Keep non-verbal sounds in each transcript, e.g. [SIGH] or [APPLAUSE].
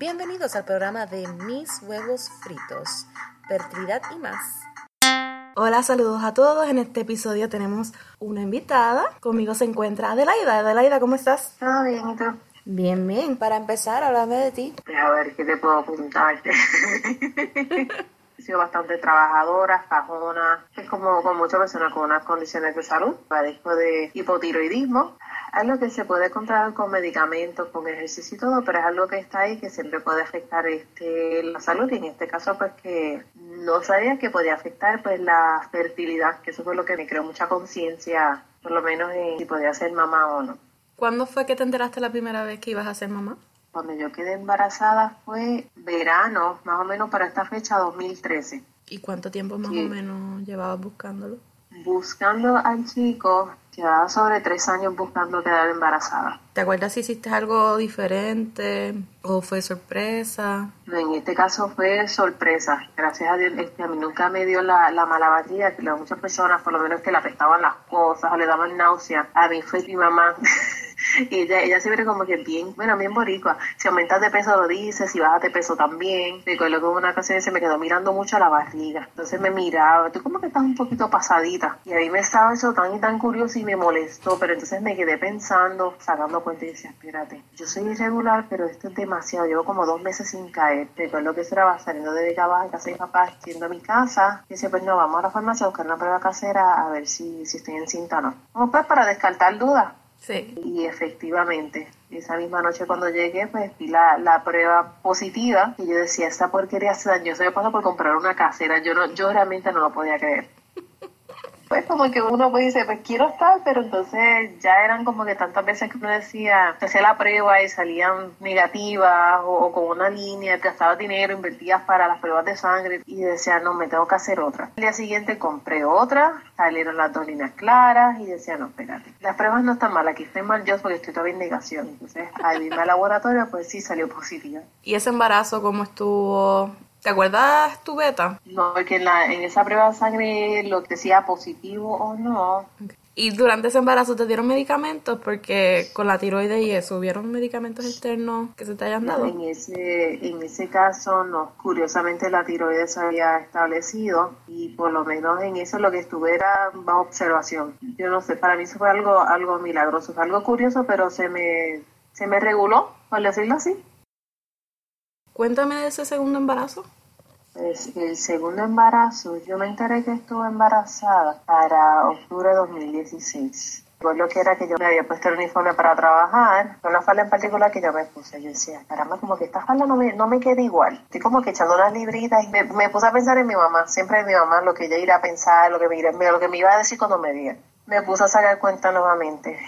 Bienvenidos al programa de Mis Huevos Fritos, Fertilidad y más. Hola, saludos a todos. En este episodio tenemos una invitada. Conmigo se encuentra Adelaida. Adelaida, ¿cómo estás? Todo bien, ¿y tú? Bien, bien. Para empezar, háblame de ti. A ver, ¿qué te puedo contarte? He [LAUGHS] sido bastante trabajadora, fajona, es como con muchas personas con unas condiciones de salud. Padezco de hipotiroidismo, algo que se puede controlar con medicamentos, con ejercicio y todo, pero es algo que está ahí que siempre puede afectar este, la salud y en este caso pues que no sabía que podía afectar pues la fertilidad, que eso fue lo que me creó mucha conciencia, por lo menos en si podía ser mamá o no. ¿Cuándo fue que te enteraste la primera vez que ibas a ser mamá? Cuando yo quedé embarazada fue verano, más o menos para esta fecha 2013. ¿Y cuánto tiempo más o menos llevabas buscándolo? Buscando al chico, llevaba sobre tres años buscando quedar embarazada. ¿Te acuerdas si hiciste algo diferente o fue sorpresa? En este caso fue sorpresa. Gracias a Dios, este, a mí nunca me dio la, la mala batida, que muchas personas, por lo menos que le apestaban las cosas o le daban náusea. A mí fue mi mamá. [LAUGHS] [LAUGHS] y ella, ella siempre como que bien, bueno, bien boricua. Si aumentas de peso lo dice, si bajas de peso también. Recuerdo que una ocasión se me quedó mirando mucho la barriga. Entonces me miraba, tú como que estás un poquito pasadita. Y a mí me estaba eso tan y tan curioso y me molestó, pero entonces me quedé pensando, sacando cuenta y decía, espérate, yo soy irregular, pero esto es demasiado. Llevo como dos meses sin caer. Recuerdo que eso era saliendo de en casa de mi papá, yendo a mi casa. Y decía, pues no, vamos a la farmacia a buscar una prueba casera a ver si, si estoy en cinta o no. Como pues para descartar dudas. Y efectivamente, esa misma noche cuando llegué, pues vi la, la prueba positiva y yo decía, esta porquería se dañó, se me pasó por comprar una casera, yo no, yo realmente no lo podía creer. Pues como que uno pues dice, pues quiero estar, pero entonces ya eran como que tantas veces que uno decía, hacía la prueba y salían negativas o, o con una línea, gastaba dinero, invertías para las pruebas de sangre y decía, no, me tengo que hacer otra. El día siguiente compré otra, salieron las dos líneas claras y decía, no, espérate, las pruebas no están mal, aquí estoy mal yo porque estoy todavía en negación. Entonces al irme al laboratorio, pues sí salió positiva. ¿Y ese embarazo cómo estuvo? ¿Te acuerdas tu beta? No, porque en, la, en esa prueba de sangre lo que decía positivo o no. ¿Y durante ese embarazo te dieron medicamentos? Porque con la tiroides y eso, ¿hubieron medicamentos externos que se te hayan dado? En ese, en ese caso, no. Curiosamente, la tiroides se había establecido y por lo menos en eso lo que estuve era bajo observación. Yo no sé, para mí eso fue algo, algo milagroso, fue algo curioso, pero se me, se me reguló, por decirlo así. Cuéntame de ese segundo embarazo. El segundo embarazo, yo me enteré que estuve embarazada para octubre de 2016. Recuerdo que era que yo me había puesto el uniforme para trabajar, una falda en particular que yo me puse. Yo decía, caramba, como que esta falda no me, no me queda igual. Estoy como que echando unas libritas y me, me puse a pensar en mi mamá, siempre en mi mamá, lo que ella iba a pensar, lo que me, lo que me iba a decir cuando me viera. Me puse a sacar cuenta nuevamente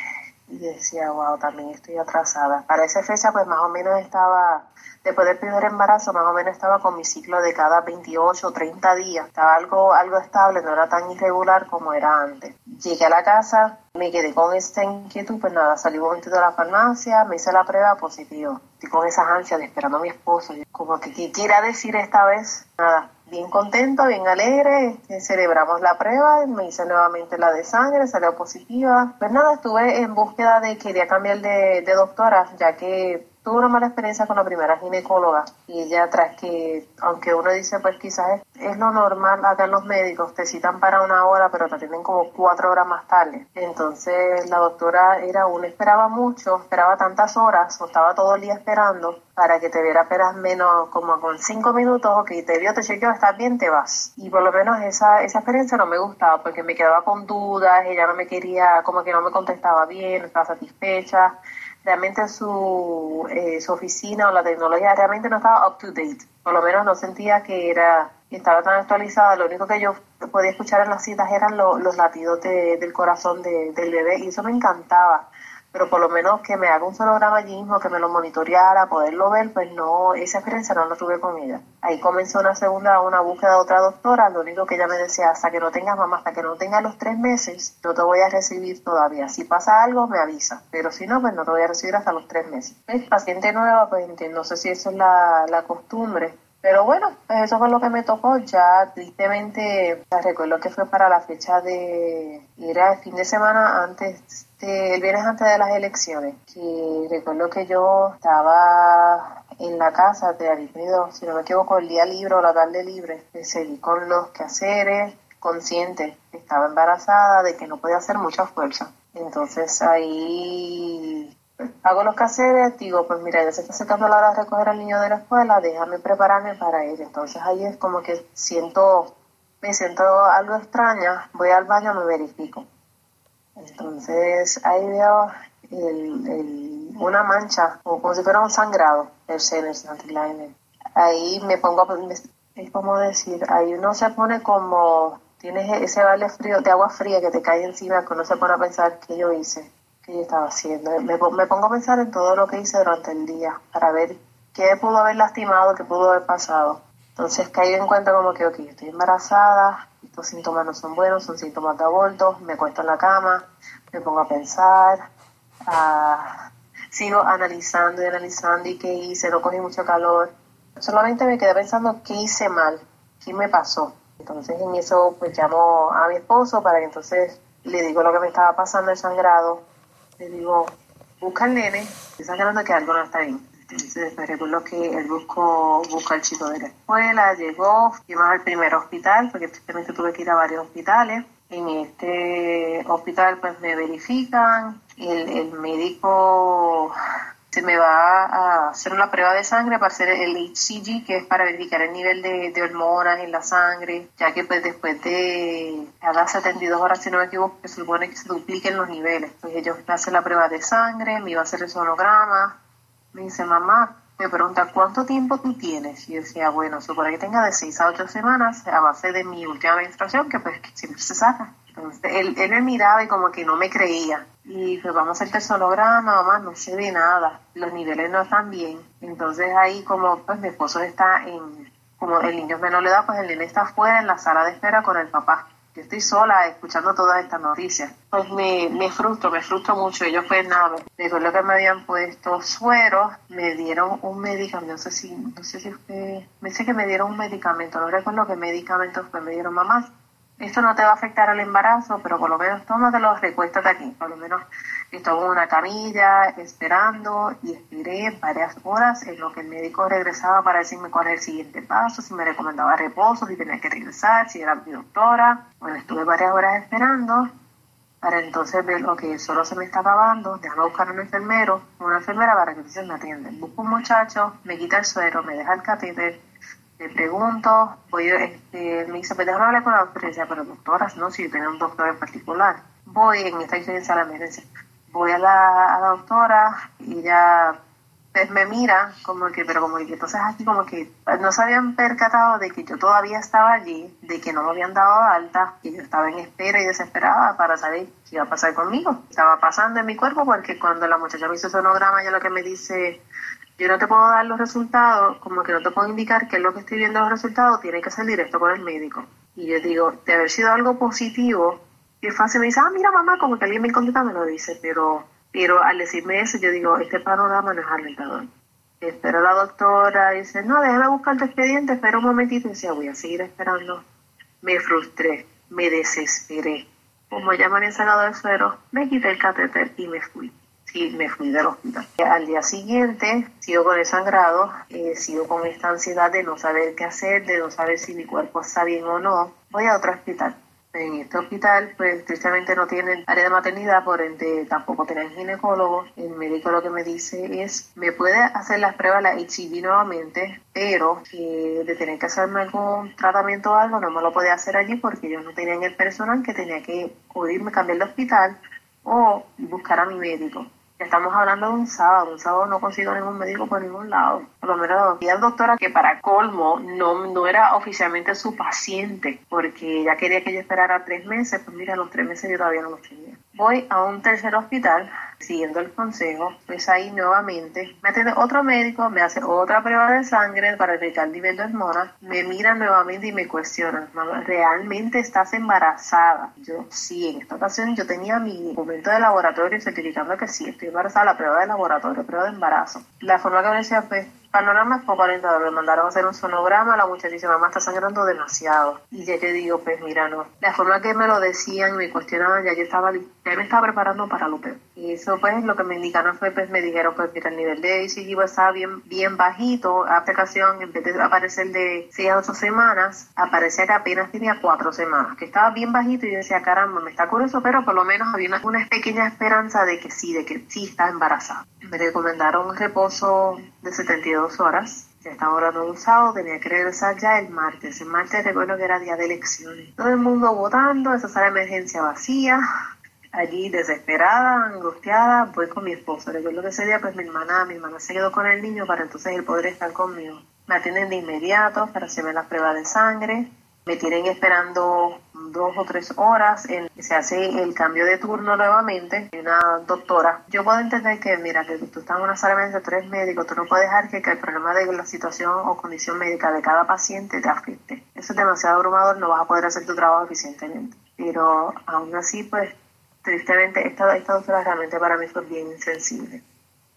y decía, wow, también estoy atrasada. Para esa fecha, pues más o menos estaba, después del primer embarazo, más o menos estaba con mi ciclo de cada 28 o 30 días. Estaba algo, algo estable, no era tan irregular como era antes. Llegué a la casa, me quedé con esta inquietud, pues nada, salí un momentito de la farmacia, me hice la prueba positivo. Estoy con esas ansias de esperando a mi esposo. Como que, ¿qué quiera decir esta vez? Nada, bien contento, bien alegre, este, celebramos la prueba, me hice nuevamente la de sangre, salió positiva. Pues nada, estuve en búsqueda de, quería cambiar de, de doctora, ya que tuve una mala experiencia con la primera ginecóloga y ella tras que, aunque uno dice pues quizás es, es, lo normal acá en los médicos, te citan para una hora pero te atienden como cuatro horas más tarde. Entonces la doctora era una, esperaba mucho, esperaba tantas horas o estaba todo el día esperando para que te viera apenas menos como con cinco minutos, ok, te vio, te chequeó, estás bien, te vas. Y por lo menos esa, esa experiencia no me gustaba porque me quedaba con dudas, ella no me quería, como que no me contestaba bien, no estaba satisfecha realmente su, eh, su oficina o la tecnología realmente no estaba up to date. Por lo menos no sentía que era estaba tan actualizada. Lo único que yo podía escuchar en las citas eran lo, los latidos de, del corazón de, del bebé y eso me encantaba. Pero por lo menos que me haga un sonograma allí mismo, que me lo monitoreara, poderlo ver, pues no, esa experiencia no la tuve con ella. Ahí comenzó una segunda, una búsqueda de otra doctora, lo único que ella me decía, hasta que no tengas mamá, hasta que no tengas los tres meses, no te voy a recibir todavía. Si pasa algo, me avisa, pero si no, pues no te voy a recibir hasta los tres meses. Es paciente nueva, pues no sé si eso es la, la costumbre, pero bueno, pues eso fue lo que me tocó. Ya tristemente, recuerdo que fue para la fecha de, era el fin de semana antes, de, el viernes antes de las elecciones, que recuerdo que yo estaba en la casa había tenido, si no me equivoco, el día libre o la tarde libre, seguí con los quehaceres, consciente, estaba embarazada, de que no podía hacer mucha fuerza. Entonces ahí hago los quehaceres, digo, pues mira, ya se está acercando la hora de recoger al niño de la escuela, déjame prepararme para él. Entonces ahí es como que siento, me siento algo extraña, voy al baño, me verifico. Entonces ahí veo una mancha, como si fuera un sangrado, el seno, Ahí me pongo, es como decir, ahí uno se pone como, tienes ese balde frío, de agua fría que te cae encima, que uno se pone a pensar qué yo hice, qué yo estaba haciendo. Me, me pongo a pensar en todo lo que hice durante el día, para ver qué pudo haber lastimado, qué pudo haber pasado. Entonces caí en cuenta como que, ok, estoy embarazada, estos síntomas no son buenos, son síntomas de aborto, me cuesto en la cama, me pongo a pensar, sigo analizando y analizando y qué hice, no cogí mucho calor. Solamente me quedé pensando qué hice mal, qué me pasó. Entonces en eso pues llamo a mi esposo para que entonces le digo lo que me estaba pasando, el sangrado. Le digo, busca al nene, estoy sangrando que algo no está bien. Entonces me recuerdo que él buscó, buscó al chico de la escuela, llegó, fuimos al primer hospital, porque tristemente tuve que ir a varios hospitales. En este hospital pues me verifican, el, el médico se me va a hacer una prueba de sangre para hacer el HCG, que es para verificar el nivel de, hormonas en la sangre, ya que pues después de cada 72 horas, si no me equivoco, se supone que se dupliquen los niveles. Pues ellos me hacen la prueba de sangre, me iba a hacer el sonograma, me dice, mamá, me pregunta, ¿cuánto tiempo tú tienes? Y yo decía, bueno, supone que tenga de 6 a 8 semanas a base de mi última menstruación, que pues siempre se saca. Entonces, él, él me miraba y como que no me creía. Y pues vamos a hacer el sonograma, mamá, no se ve nada, los niveles no están bien. Entonces ahí como pues mi esposo está en, como el niño menor le da, pues el niño está afuera en la sala de espera con el papá. Yo estoy sola escuchando todas estas noticias. Pues me, me frustro, me frustro mucho. Ellos pues nada, recuerdo que me habían puesto sueros, me dieron un medicamento, no sé si, no sé si me dice que me dieron un medicamento, no recuerdo qué medicamento fue, me dieron mamá esto no te va a afectar al embarazo, pero por lo menos tómatelo, recuéstate aquí. Por lo menos estuve en una camilla esperando y esperé varias horas en lo que el médico regresaba para decirme cuál era el siguiente paso, si me recomendaba reposo, si tenía que regresar, si era mi doctora. Bueno, estuve varias horas esperando para entonces ver, que solo se me está acabando, déjame buscar a un enfermero, una enfermera para que me atienda. Busco un muchacho, me quita el suero, me deja el catéter, le pregunto, voy, este, me dice, pues déjame hablar con la doctora, pero doctoras, no, si yo tengo un doctor en particular. Voy en esta experiencia a la emergencia, voy a la, a la doctora y ella pues, me mira como que, pero como que entonces aquí como que no se habían percatado de que yo todavía estaba allí, de que no me habían dado alta, que yo estaba en espera y desesperada para saber qué iba a pasar conmigo. Estaba pasando en mi cuerpo porque cuando la muchacha me hizo sonograma, ella lo que me dice, yo no te puedo dar los resultados, como que no te puedo indicar que es lo que estoy viendo los resultados, tiene que ser directo con el médico. Y yo digo, de haber sido algo positivo, y fácil me dice, ah, mira mamá, como que alguien me contesta, me lo dice, pero, pero al decirme eso, yo digo, este panorama no es alentador. Espero a la doctora, y dice, no, déjame buscar tu expediente, espera un momentito, y decía, voy a seguir esperando. Me frustré, me desesperé. Como ya me habían sacado el suero, me quité el catéter y me fui y me fui del hospital. Al día siguiente sigo con el sangrado, eh, sigo con esta ansiedad de no saber qué hacer, de no saber si mi cuerpo está bien o no. Voy a otro hospital. En este hospital, pues tristemente no tienen área de maternidad, por ende tampoco tienen ginecólogo. El médico lo que me dice es, me puede hacer las pruebas, la HIV nuevamente, pero eh, de tener que hacerme algún tratamiento o algo, no me lo podía hacer allí porque yo no tenían el personal que tenía que o irme, cambiar de hospital o buscar a mi médico. Estamos hablando de un sábado, un sábado no consigo ningún médico por ningún lado. Por lo menos la doctora que para colmo no, no era oficialmente su paciente, porque ella quería que yo esperara tres meses, pues mira, los tres meses yo todavía no los tenía. Voy a un tercer hospital, siguiendo el consejo, pues ahí nuevamente me atiende otro médico, me hace otra prueba de sangre para detectar el nivel de hormonas, me mira nuevamente y me cuestiona, ¿realmente estás embarazada? Yo sí, en esta ocasión yo tenía mi documento de laboratorio certificando que sí, estoy embarazada, la prueba de laboratorio, prueba de embarazo. La forma que me decía, pues, panorama es poco alentador. Me mandaron a hacer un sonograma, la muchacha dice, mamá, está sangrando demasiado. Y ya te digo, pues mira, no. La forma que me lo decían y me cuestionaban, ya yo estaba, ya me estaba preparando para lo peor. Y eso pues lo que me indicaron fue, pues me dijeron, pues mira, el nivel de ACG estaba bien, bien bajito. Aplicación, en vez de aparecer de 6 a 8 semanas, aparecía que apenas tenía 4 semanas, que estaba bien bajito y yo decía, caramba, me está curioso, pero por lo menos había una, pequeña esperanza de que sí, de que sí estaba embarazada. Me recomendaron un reposo de 72 horas ya estaba orando un sábado, tenía que regresar ya el martes. El martes recuerdo que era día de elecciones. Todo el mundo votando, esa sala de emergencia vacía. Allí desesperada, angustiada, voy con mi esposo. Recuerdo que ese día pues mi hermana, mi hermana se quedó con el niño para entonces él poder estar conmigo. Me atienden de inmediato para hacerme la prueba de sangre. Me tienen esperando dos o tres horas en que se hace el cambio de turno nuevamente. Una doctora, yo puedo entender que, mira, que tú estás en una sala de tres médicos, tú no puedes dejar que, el problema de la situación o condición médica de cada paciente te afecte. Eso es demasiado abrumador, no vas a poder hacer tu trabajo eficientemente. Pero aún así, pues, tristemente, esta, esta doctora realmente para mí fue bien insensible.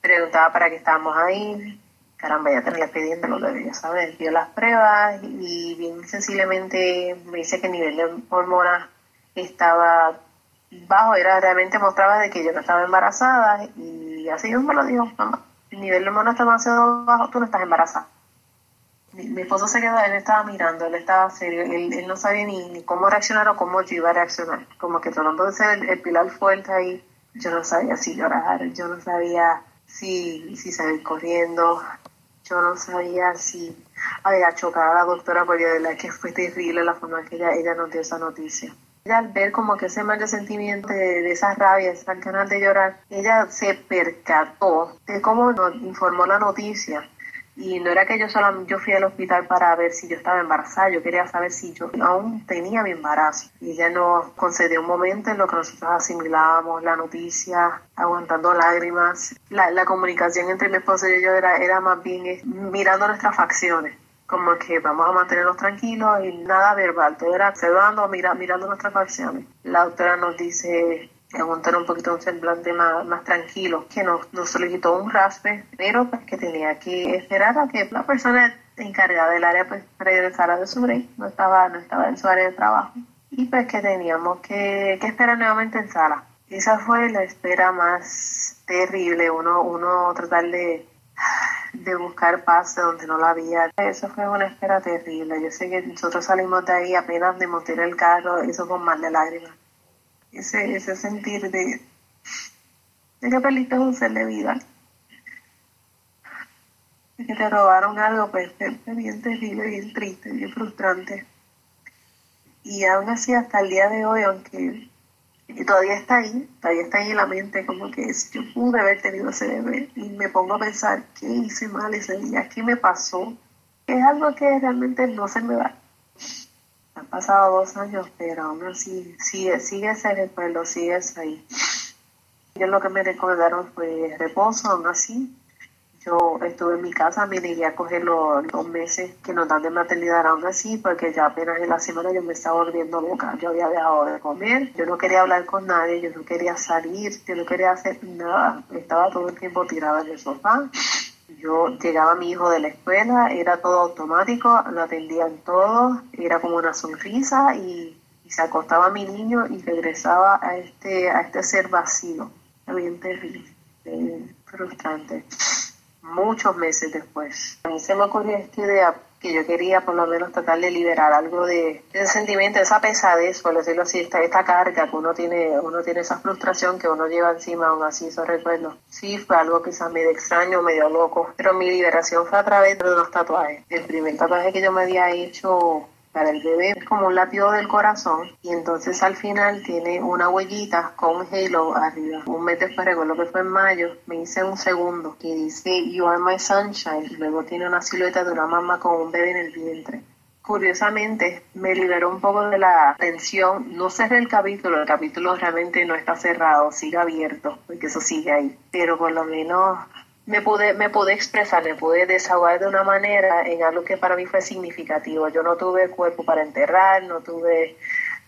Preguntaba para qué estábamos ahí, caramba, ya tenía el expediente, lo debería saber. Dio las pruebas y bien sensiblemente me dice que el nivel de hormonas estaba bajo, era realmente mostraba de que yo no estaba embarazada y así me lo dijo, mamá, el nivel de hormonas está demasiado bajo, tú no estás embarazada. Mi, esposo se quedó, él estaba mirando, él estaba serio, él, no sabía ni, cómo reaccionar o cómo yo iba a reaccionar, como que tratando de ser el, pilar fuerte ahí, yo no sabía si llorar, yo no sabía si, si salir corriendo, yo no sabía si había chocado a la doctora porque de verdad que fue terrible la forma que ella, ella nos dio esa noticia. Ella al ver como que ese mal de sentimiento, de, de esas rabias, esas ganas de llorar, ella se percató de cómo nos informó la noticia y no era que yo solo yo fui al hospital para ver si yo estaba embarazada, yo quería saber si yo aún tenía mi embarazo. Y ella nos concedió un momento en lo que nosotros asimilábamos la noticia, aguantando lágrimas. La, la comunicación entre mi esposo y yo era, era más bien eh, mirando nuestras facciones como que vamos a mantenernos tranquilos y nada verbal, todo era observando, mira, mirando nuestras facciones. La doctora nos dice, aguantar un poquito un semblante más, más tranquilo, que nos, nos solicitó un raspe, pero pues que tenía que esperar a que la persona encargada del área pues regresara de su break, no estaba, no estaba en su área de trabajo, y pues que teníamos que, que esperar nuevamente en sala. Esa fue la espera más terrible, uno, uno tratar de, de buscar paz de donde no la había. Eso fue una espera terrible. Yo sé que nosotros salimos de ahí apenas de montar el carro, eso con mal de lágrimas ese, ese sentir de, de que perdiste un ser de vida, de que te robaron algo, pues es bien terrible, bien triste, bien frustrante. Y aún así, hasta el día de hoy, aunque todavía está ahí, todavía está ahí en la mente, como que si yo pude haber tenido ese bebé, y me pongo a pensar, ¿qué hice mal ese día? ¿Qué me pasó? Es algo que realmente no se me va pasado dos años, pero aún así sigue, sigue ese recuerdo, sigue ahí. Yo lo que me recomendaron fue reposo, aún así. Yo estuve en mi casa, me negué a coger los, dos meses que nos dan de maternidad aún así, porque ya apenas en la semana yo me estaba volviendo loca. Yo había dejado de comer, yo no quería hablar con nadie, yo no quería salir, yo no quería hacer nada. Estaba todo el tiempo tirada en el sofá yo llegaba a mi hijo de la escuela, era todo automático, lo atendían todo, era como una sonrisa y, se acostaba mi niño y regresaba a este, a este ser vacío. Bien terrible, frustrante. Muchos meses después. A mí se me ocurrió esta idea que yo quería por lo menos tratar de liberar algo de, ese sentimiento, esa pesadez, por decirlo así, esta, esta carga que uno tiene, uno tiene esa frustración que uno lleva encima, aún así esos recuerdos. Sí, fue algo quizás medio extraño, medio loco, pero mi liberación fue a través de unos tatuajes. El primer tatuaje que yo me había hecho para el bebé es como un latido del corazón y entonces al final tiene una huellita con halo arriba. Un mes después, recuerdo que fue en mayo, me hice un segundo que dice You are my sunshine luego tiene una silueta de una mamá con un bebé en el vientre. Curiosamente, me liberó un poco de la tensión. No cerré el capítulo, el capítulo realmente no está cerrado, sigue abierto, porque eso sigue ahí. Pero por lo menos me pude, me pude expresar, me pude desahogar de una manera en algo que para mí fue significativo. Yo no tuve cuerpo para enterrar, no tuve,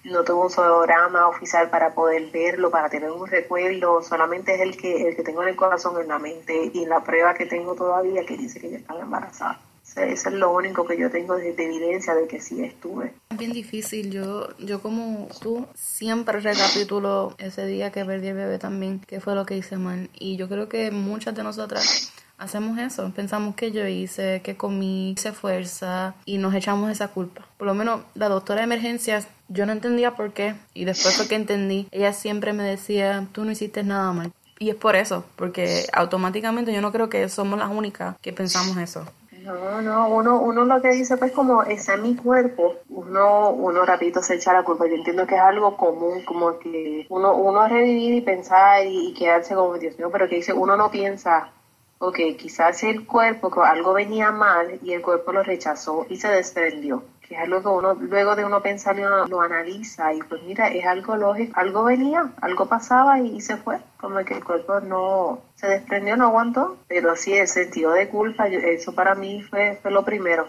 no tuve un sonograma oficial para poder verlo, para tener un recuerdo, solamente es el que, el que tengo en el corazón, en la mente, y la prueba que tengo todavía que dice que ella estaba embarazada. Eso es lo único que yo tengo de, evidencia de que sí estuve. Es bien difícil. Yo, yo como tú siempre recapitulo ese día que perdí el bebé también, qué fue lo que hice mal. Y yo creo que muchas de nosotras hacemos eso. Pensamos que yo hice, que comí, hice fuerza y nos echamos esa culpa. Por lo menos la doctora de emergencias, yo no entendía por qué. Y después fue que entendí. Ella siempre me decía, tú no hiciste nada mal. Y es por eso, porque automáticamente yo no creo que somos las únicas que pensamos eso. No, no, uno, uno lo que dice pues como ese es mi cuerpo, uno, uno rapidito se echa la culpa. Yo entiendo que es algo común, como que uno, uno revivir y pensar y, quedarse como Dios mío, pero que dice, uno no piensa, ok, quizás el cuerpo, que algo venía mal y el cuerpo lo rechazó y se desprendió que es algo que uno, luego de uno pensarlo, lo analiza y pues mira, es algo lógico, algo venía, algo pasaba y, se fue, como que el cuerpo no se desprendió, no aguantó, pero sí el sentido de culpa, eso para mí fue, fue lo primero.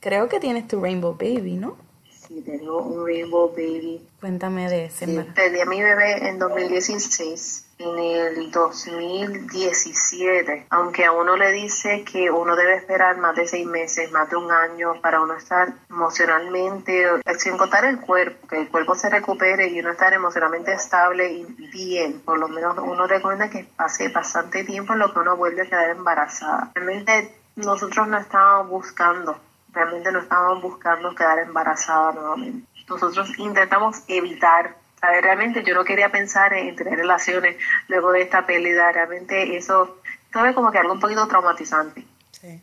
Creo que tienes tu Rainbow Baby, ¿no? Sí, tengo un Rainbow Baby. Cuéntame de ese. Sí, perdí a mi bebé en 2016 en el 2017, aunque a uno le dice que uno debe esperar más de seis meses, más de un año para uno estar emocionalmente, sin contar el cuerpo, que el cuerpo se recupere y uno estar emocionalmente estable y bien, por lo menos uno recomienda que pase bastante tiempo en lo que uno vuelve a quedar embarazada. Realmente nosotros no estábamos buscando, realmente no estábamos buscando quedar embarazada nuevamente. Nosotros intentamos evitar a ver, realmente yo no quería pensar en tener relaciones luego de esta pérdida. Realmente eso fue como que algo un poquito traumatizante. Sí.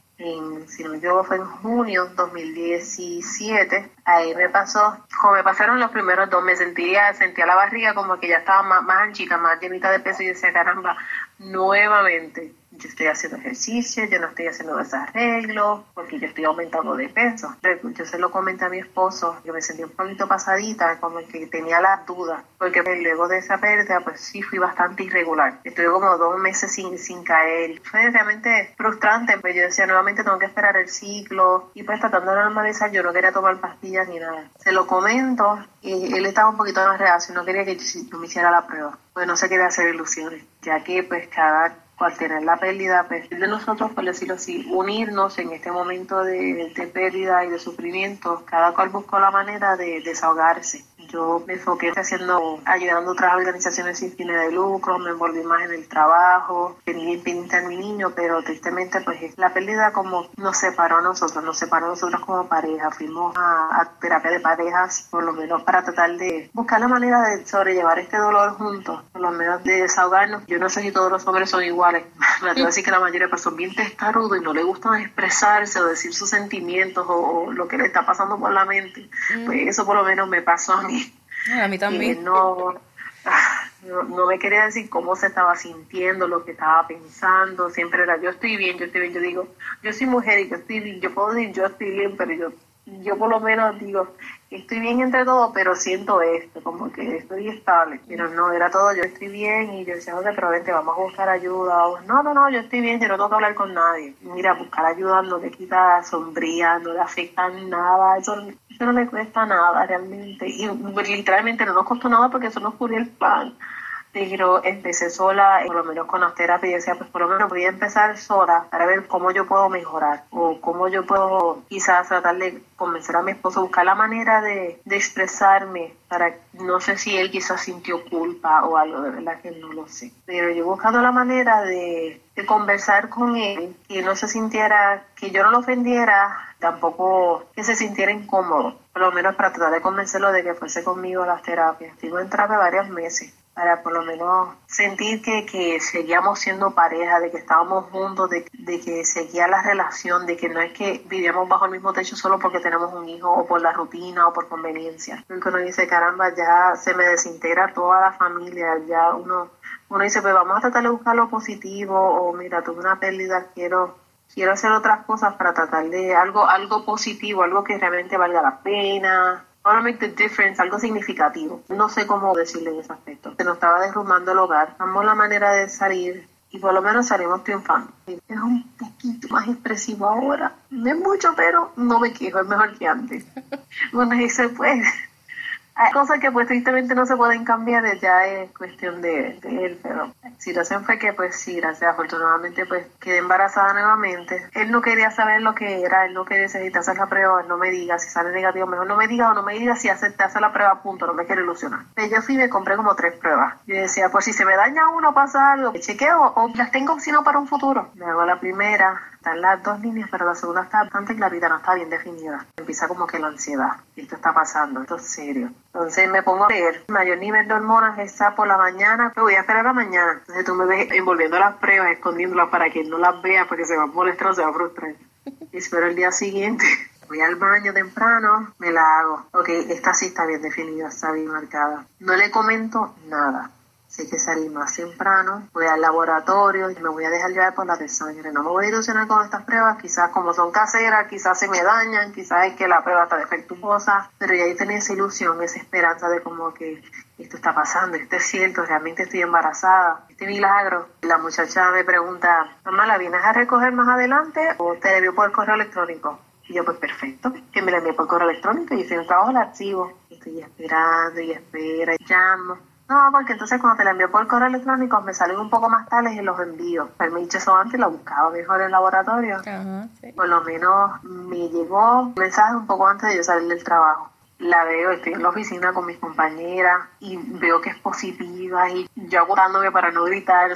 si no me fue en junio 2017. Ahí me pasó, como me pasaron los primeros dos, me sentía, sentía la barriga como que ya estaba más, más anchita, más llenita de peso y decía, caramba, nuevamente yo estoy haciendo ejercicio, yo no estoy haciendo desarreglo, porque yo estoy aumentando de peso. Yo se lo comenté a mi esposo, yo me sentí un poquito pasadita, como que tenía las dudas, porque luego de esa pérdida, pues sí fui bastante irregular. Estuve como dos meses sin, sin caer. Fue realmente frustrante, pues yo decía, nuevamente tengo que esperar el ciclo, y pues tratando de normalizar, yo no quería tomar pastillas ni nada. Se lo comento, y él estaba un poquito más reacio, no quería que yo, me hiciera la prueba, pues no se quería hacer ilusiones, ya que pues cada al tener la pérdida, pues de nosotros, por decirlo así, unirnos en este momento de, de pérdida y de sufrimiento, cada cual buscó la manera de desahogarse yo me enfoqué haciendo, ayudando a otras organizaciones sin fines de lucro, me envolví más en el trabajo, tenía pendiente a mi niño, pero tristemente pues la pérdida como nos separó a nosotros, nos separó a nosotros como pareja, fuimos a, terapia de parejas, por lo menos para tratar de buscar la manera de sobrellevar este dolor juntos, por lo menos de desahogarnos. Yo no sé si todos los hombres son iguales, [LAUGHS] me atrevo a decir que la mayoría pues son bien testarudos y no le gustan expresarse o decir sus sentimientos o, lo que le está pasando por la mente, pues eso por lo menos me pasó a mí a mí también. No, no, me quería decir cómo se estaba sintiendo, lo que estaba pensando. Siempre era yo estoy bien, yo estoy bien. Yo digo, yo soy mujer y yo estoy bien. Yo puedo decir yo estoy bien, pero yo, yo por lo menos digo, estoy bien entre todo, pero siento esto, como que estoy estable. Pero no, era todo, yo estoy bien y yo decía, pero vente, vamos a buscar ayuda. no, no, no, yo estoy bien, yo no tengo que hablar con nadie. Mira, buscar ayuda no le quita sombría, no le afecta nada, eso, eso no le cuesta nada realmente. Y literalmente no nos costó nada porque eso nos cubrió el plan pero empecé sola, por lo menos con las terapias, y decía, pues por lo menos voy a empezar sola para ver cómo yo puedo mejorar o cómo yo puedo quizás tratar de convencer a mi esposo, buscar la manera de, de expresarme para, no sé si él quizás sintió culpa o algo, de verdad que no lo sé. Pero yo he buscado la manera de, de conversar con él, que no se sintiera, que yo no lo ofendiera, tampoco que se sintiera incómodo, por lo menos para tratar de convencerlo de que fuese conmigo a las terapias. Estuve en terapia varios meses para por lo menos sentir que, que seguíamos siendo pareja, de que estábamos juntos, de, que seguía la relación, de que no es que vivíamos bajo el mismo techo solo porque tenemos un hijo o por la rutina o por conveniencia. Porque uno dice, caramba, ya se me desintegra toda la familia, ya uno, uno dice, pues vamos a tratar de buscar lo positivo o mira, tuve una pérdida, quiero quiero hacer otras cosas para tratar de algo algo positivo, algo que realmente valga la pena, Ahora make the difference, algo significativo. No sé cómo decirle en ese aspecto. Se nos estaba derrumbando el hogar. Damos la manera de salir y por lo menos salimos triunfando. Es un poquito más expresivo ahora. No es mucho, pero no me quejo, es mejor que antes. [LAUGHS] bueno, y se puede. Hay cosas que pues tristemente no se pueden cambiar, ya es cuestión de, él, pero la situación fue que pues sí, gracias, afortunadamente pues quedé embarazada nuevamente. Él no quería saber lo que era, él no quería necesitar hacer la prueba, no me diga si sale negativo, mejor no me diga o no me diga si hace la prueba, punto, no me quiero ilusionar. Yo fui y me compré como tres pruebas. Yo decía, pues si se me daña uno pasa algo, chequeo o las tengo sino para un futuro. Me hago la primera, están las dos líneas, pero la segunda está bastante clarita, no está bien definida. Empieza como que la ansiedad. Esto está pasando, esto es serio. Entonces me pongo a leer. Mayor nivel de hormonas está por la mañana. Me voy a esperar a la mañana. Entonces tú me ves envolviendo las pruebas, escondiéndolas para que no las vea porque se va a molestar o se va a frustrar. Y espero el día siguiente. [LAUGHS] Voy al baño temprano, me la hago. Ok, esta sí está bien definida, está bien marcada. No le comento nada Sé que salí más temprano, voy al laboratorio y me voy a dejar llevar por la de sangre. No me voy a ilusionar con estas pruebas, quizás como son caseras, quizás se me dañan, quizás es que la prueba está defectuosa, pero ya ahí tenía esa ilusión, esa esperanza de como que esto está pasando, esto es cierto, realmente estoy embarazada, este milagro. La muchacha me pregunta, mamá, ¿la vienes a recoger más adelante o te envió por correo electrónico? Y yo, pues perfecto, que me la envíe por correo electrónico y si un trabajo el archivo. Estoy esperando y espera y llamo no, porque entonces cuando te la envío por correo electrónico me salen un poco más tales y los envío. Pero me dicho eso antes, lo buscaba mejor en el laboratorio. Por lo menos me llegó un mensaje un poco antes de yo salir del trabajo la veo, estoy en la oficina con mis compañeras y veo que es positiva y yo agotándome para no gritar,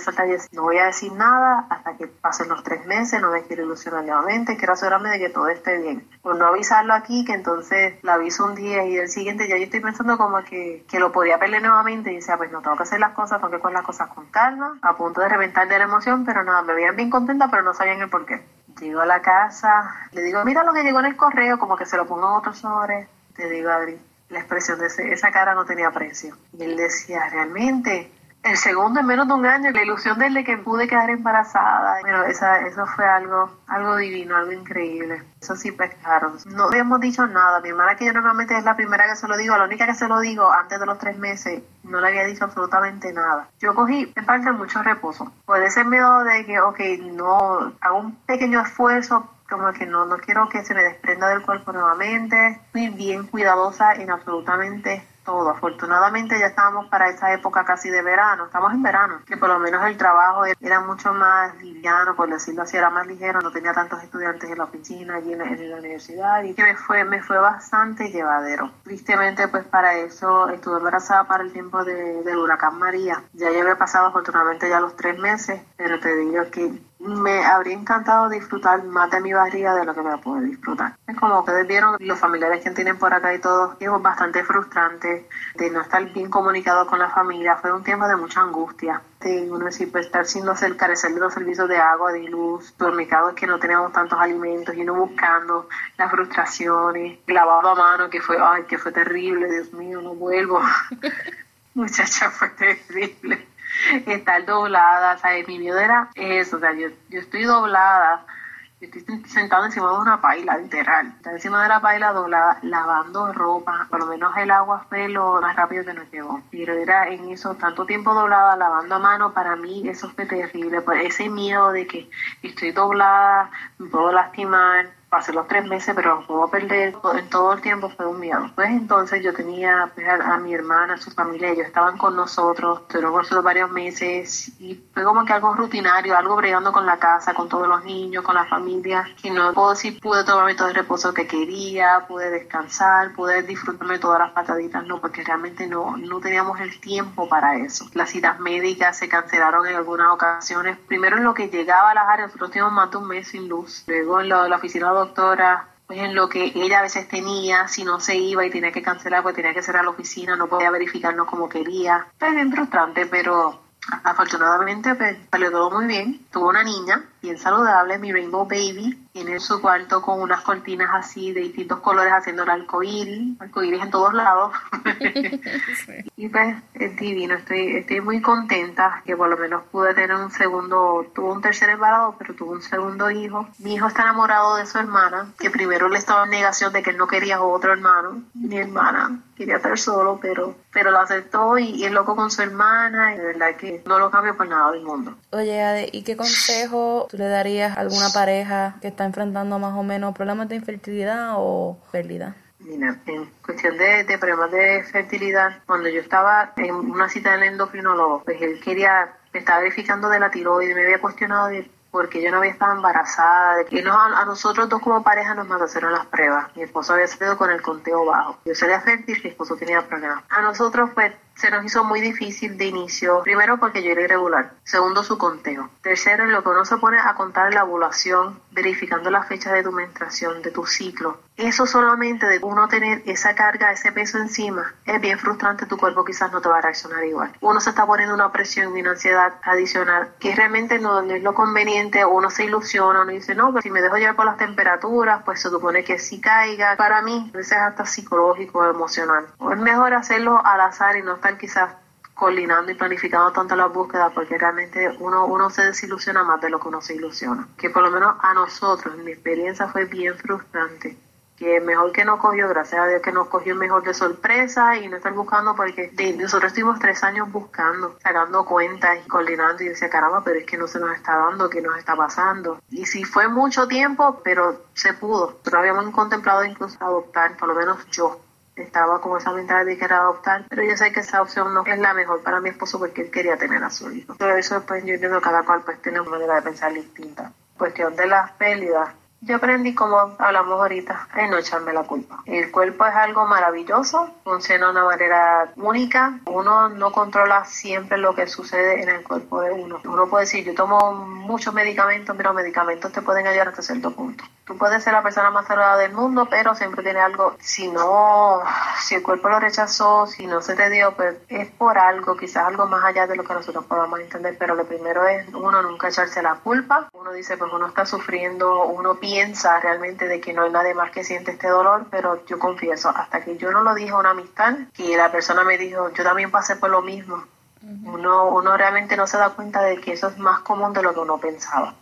no voy a decir nada hasta que pasen los tres meses, no me quiero ilusionar nuevamente, quiero asegurarme de que todo esté bien. Por no avisarlo aquí, que entonces la aviso un día y el siguiente ya yo estoy pensando como que, que lo podía perder nuevamente y decía, pues no tengo que hacer las cosas, tengo que poner las cosas con calma, a punto de reventar de la emoción, pero nada, me veían bien contenta, pero no sabían el por qué. Llego a la casa, le digo, mira lo que llegó en el correo, como que se lo pongo en otro sobre te digo, Adri, la expresión de esa cara no tenía precio. Y él decía, realmente, el segundo en menos de un año, la ilusión de él de que pude quedar embarazada. Pero esa, eso fue algo, algo divino, algo increíble. Eso sí, claro, no habíamos dicho nada. Mi hermana, que yo normalmente es la primera que se lo digo, la única que se lo digo antes de los tres meses, no le había dicho absolutamente nada. Yo cogí en parte mucho reposo. Por ese miedo de que, ok, no, hago un pequeño esfuerzo como que no, no quiero que se me desprenda del cuerpo nuevamente. Fui bien cuidadosa en absolutamente todo. Afortunadamente ya estábamos para esa época casi de verano, estamos en verano, que por lo menos el trabajo era mucho más liviano, por decirlo así, era más ligero, no tenía tantos estudiantes en la oficina, allí en, la universidad, y que me fue, me fue bastante llevadero. Tristemente, pues para eso estuve embarazada para el tiempo de, del huracán María. Ya había pasado afortunadamente ya los tres meses, pero te digo que me habría encantado disfrutar más de mi barriga de lo que me puedo disfrutar. Es como ustedes vieron, los familiares que tienen por acá y todo, es bastante frustrante de no estar bien comunicado con la familia. Fue un tiempo de mucha angustia. De uno siempre estar sin los, carecer de los servicios de agua, de luz, dormicados que no teníamos tantos alimentos y uno buscando las frustraciones, lavado a mano que fue, ay, que fue terrible, Dios mío, no vuelvo. [LAUGHS] Muchacha, fue terrible. [LAUGHS] estar doblada, sea, mi miedo era eso, o sea, yo, yo estoy doblada, yo estoy sentado encima de una paila, literal, estar encima de la paila doblada, lavando ropa, por lo menos el agua fue lo más rápido que nos llegó, pero era en eso, tanto tiempo doblada, lavando a mano, para mí eso fue terrible, por ese miedo de que estoy doblada, me puedo lastimar, pasé los tres meses, pero puedo perder en todo el tiempo fue un miedo. Pues entonces yo tenía pues, a, mi hermana, a su familia, ellos estaban con nosotros, con nosotros varios meses y fue como que algo rutinario, algo bregando con la casa, con todos los niños, con la familia, y no puedo decir pude tomarme todo el reposo que quería, pude descansar, pude disfrutarme todas las pataditas, no, porque realmente no, no teníamos el tiempo para eso. Las citas médicas se cancelaron en algunas ocasiones. Primero en lo que llegaba a las áreas, nosotros teníamos más de un mes sin luz. Luego en la oficina doctora, pues en lo que ella a veces tenía, si no se iba y tenía que cancelar, pues tenía que cerrar la oficina, no podía verificarnos como quería. Fue bien frustrante, pero afortunadamente pues, salió todo muy bien. Tuvo una niña bien saludable, mi Rainbow Baby, tiene su cuarto con unas cortinas así de distintos colores haciendo el arcoíris, arcoíris en todos lados. [LAUGHS] Y pues es divino, estoy, estoy muy contenta que por lo menos pude tener un segundo, tuvo un tercer embarazo, pero tuvo un segundo hijo. Mi hijo está enamorado de su hermana, que primero le estaba en negación de que él no quería otro hermano, mi hermana quería estar solo, pero, pero lo aceptó y, es loco con su hermana y de verdad que no lo cambio por nada del mundo. Oye, Ade, ¿y qué consejo tú le darías a alguna pareja que está enfrentando más o menos problemas de infertilidad o pérdida? Mira, en cuestión de, problemas de fertilidad, cuando yo estaba en una cita del endocrinólogo, pues él quería, me estaba verificando de la tiroides, me había cuestionado de porque yo no había estado embarazada. Y nos, a nosotros dos como pareja nos mandaron las pruebas. Mi esposo había salido con el conteo bajo. Yo sería fértil, mi esposo tenía problemas. A nosotros pues se nos hizo muy difícil de inicio. Primero porque yo era irregular. Segundo su conteo. Tercero en lo que uno se pone a contar la ovulación, verificando la fecha de tu menstruación, de tu ciclo. Eso solamente de uno tener esa carga, ese peso encima, es bien frustrante. Tu cuerpo quizás no te va a reaccionar igual. Uno se está poniendo una presión y una ansiedad adicional que realmente no, es lo conveniente. Uno se ilusiona, uno dice, no, pero si me dejo llevar por las temperaturas, pues se supone que sí caiga. Para mí, a veces hasta psicológico, emocional. O es mejor hacerlo al azar y no estar quizás coordinando y planificando tanto las búsquedas porque realmente uno, uno se desilusiona más de lo que uno se ilusiona. Que por lo menos a nosotros, mi experiencia fue bien frustrante. Que mejor que no cogió, gracias a Dios que nos cogió mejor de sorpresa y no estar buscando porque nosotros estuvimos tres años buscando, sacando cuentas y coordinando y decía, caramba, pero es que no se nos está dando, que nos está pasando. Y sí fue mucho tiempo, pero se pudo. Nosotros habíamos contemplado incluso adoptar, por lo menos yo, estaba con esa mentalidad de querer adoptar, pero yo sé que esa opción no es la mejor para mi esposo porque él quería tener a su hijo. Pero eso pues yo entiendo cada cual pues tiene una manera de pensar distinta. Cuestión de las pérdidas, yo aprendí, como hablamos ahorita, a no echarme la culpa. El cuerpo es algo maravilloso, funciona de una manera única. Uno no controla siempre lo que sucede en el cuerpo de uno. Uno puede decir, yo tomo muchos medicamentos, pero medicamentos te pueden ayudar hasta cierto punto. Tú puedes ser la persona más saludable del mundo, pero siempre tiene algo. Si no, si el cuerpo lo rechazó, si no se te dio, pues es por algo, quizás algo más allá de lo que nosotros podamos entender. Pero lo primero es uno nunca echarse la culpa. Uno dice, pues uno está sufriendo, uno piensa realmente de que no hay nadie más que siente este dolor, pero yo confieso, hasta que yo no lo dije a una amistad, y la persona me dijo, yo también pasé por lo mismo. Uno, uno realmente no se da cuenta de que eso es más común de lo que uno pensaba.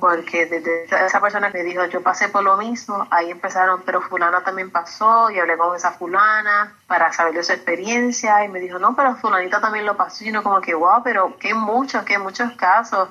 Porque desde esa persona que dijo, yo pasé por lo mismo, ahí empezaron, pero fulana también pasó, y hablé con esa fulana para saber de su experiencia, y me dijo, no, pero fulanita también lo pasó, y uno como que, wow, pero qué muchos, qué muchos casos.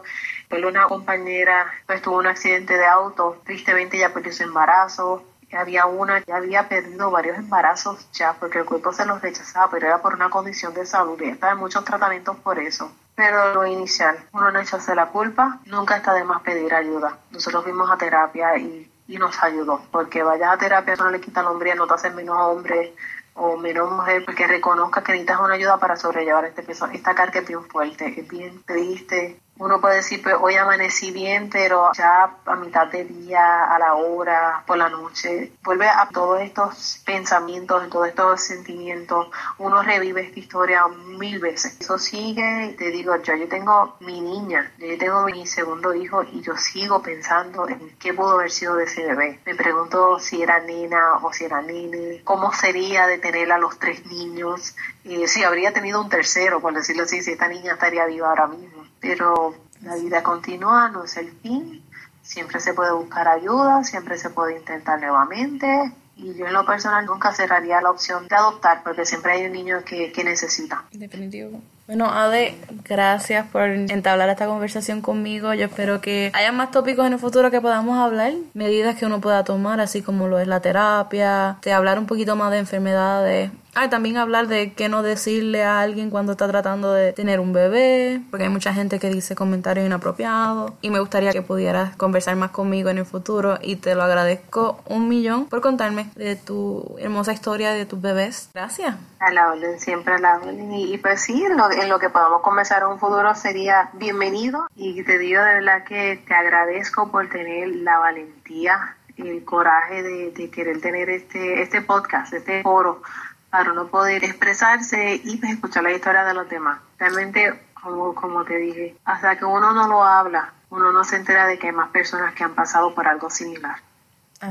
Una compañera pues, tuvo un accidente de auto, tristemente ya perdió su embarazo, había una que había perdido varios embarazos ya porque el cuerpo se los rechazaba, pero era por una condición de salud y estaba en muchos tratamientos por eso. Pero lo inicial, uno no echarse la culpa, nunca está de más pedir ayuda. Nosotros fuimos a terapia y, y nos ayudó, porque vayas a terapia no le quita la hombría, no te hace menos hombre o menos mujer, porque reconozca que necesitas una ayuda para sobrellevar este peso. Esta carga es bien fuerte, es bien triste, uno puede decir, pues hoy amanecí bien, pero ya a mitad de día, a la hora, por la noche, vuelve a todos estos pensamientos, todos estos sentimientos. Uno revive esta historia mil veces. Eso sigue, te digo, yo, yo tengo mi niña, yo tengo mi segundo hijo y yo sigo pensando en qué pudo haber sido de ese bebé. Me pregunto si era nena o si era nene, cómo sería de tener a los tres niños, y si habría tenido un tercero, por decirlo así, si esta niña estaría viva ahora mismo pero la vida continúa, no es el fin, siempre se puede buscar ayuda, siempre se puede intentar nuevamente y yo en lo personal nunca cerraría la opción de adoptar porque siempre hay un niño que, que necesita. Definitivo. Bueno, Ade, gracias por entablar esta conversación conmigo. Yo espero que haya más tópicos en el futuro que podamos hablar, medidas que uno pueda tomar, así como lo es la terapia, de hablar un poquito más de enfermedades, Ah, también hablar de qué no decirle a alguien cuando está tratando de tener un bebé, porque hay mucha gente que dice comentarios inapropiados y me gustaría que pudieras conversar más conmigo en el futuro y te lo agradezco un millón por contarme de tu hermosa historia de tus bebés. Gracias. A la orden, siempre a la orden. Y, pues sí, en lo, que podamos conversar en un futuro sería bienvenido y te digo de verdad que te agradezco por tener la valentía el coraje de, querer tener este, este podcast, este foro para no poder expresarse y pues, escuchar la historia de los demás. Realmente, como, como te dije, hasta que uno no lo habla, uno no se entera de que hay más personas que han pasado por algo similar.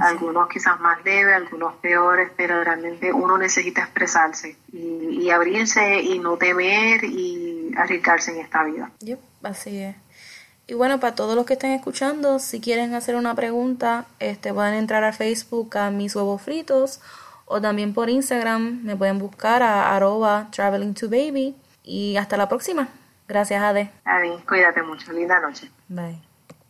Algunos quizás más leves, algunos peores, pero realmente uno necesita expresarse y, abrirse y no temer y arriesgarse en esta vida. Yep, así es. Y bueno, para todos los que estén escuchando, si quieren hacer una pregunta, este, pueden entrar a Facebook a mis huevos fritos o también por Instagram me pueden buscar a arroba traveling to baby y hasta la próxima. Gracias, Ade. Ade, cuídate mucho. Linda noche. Bye.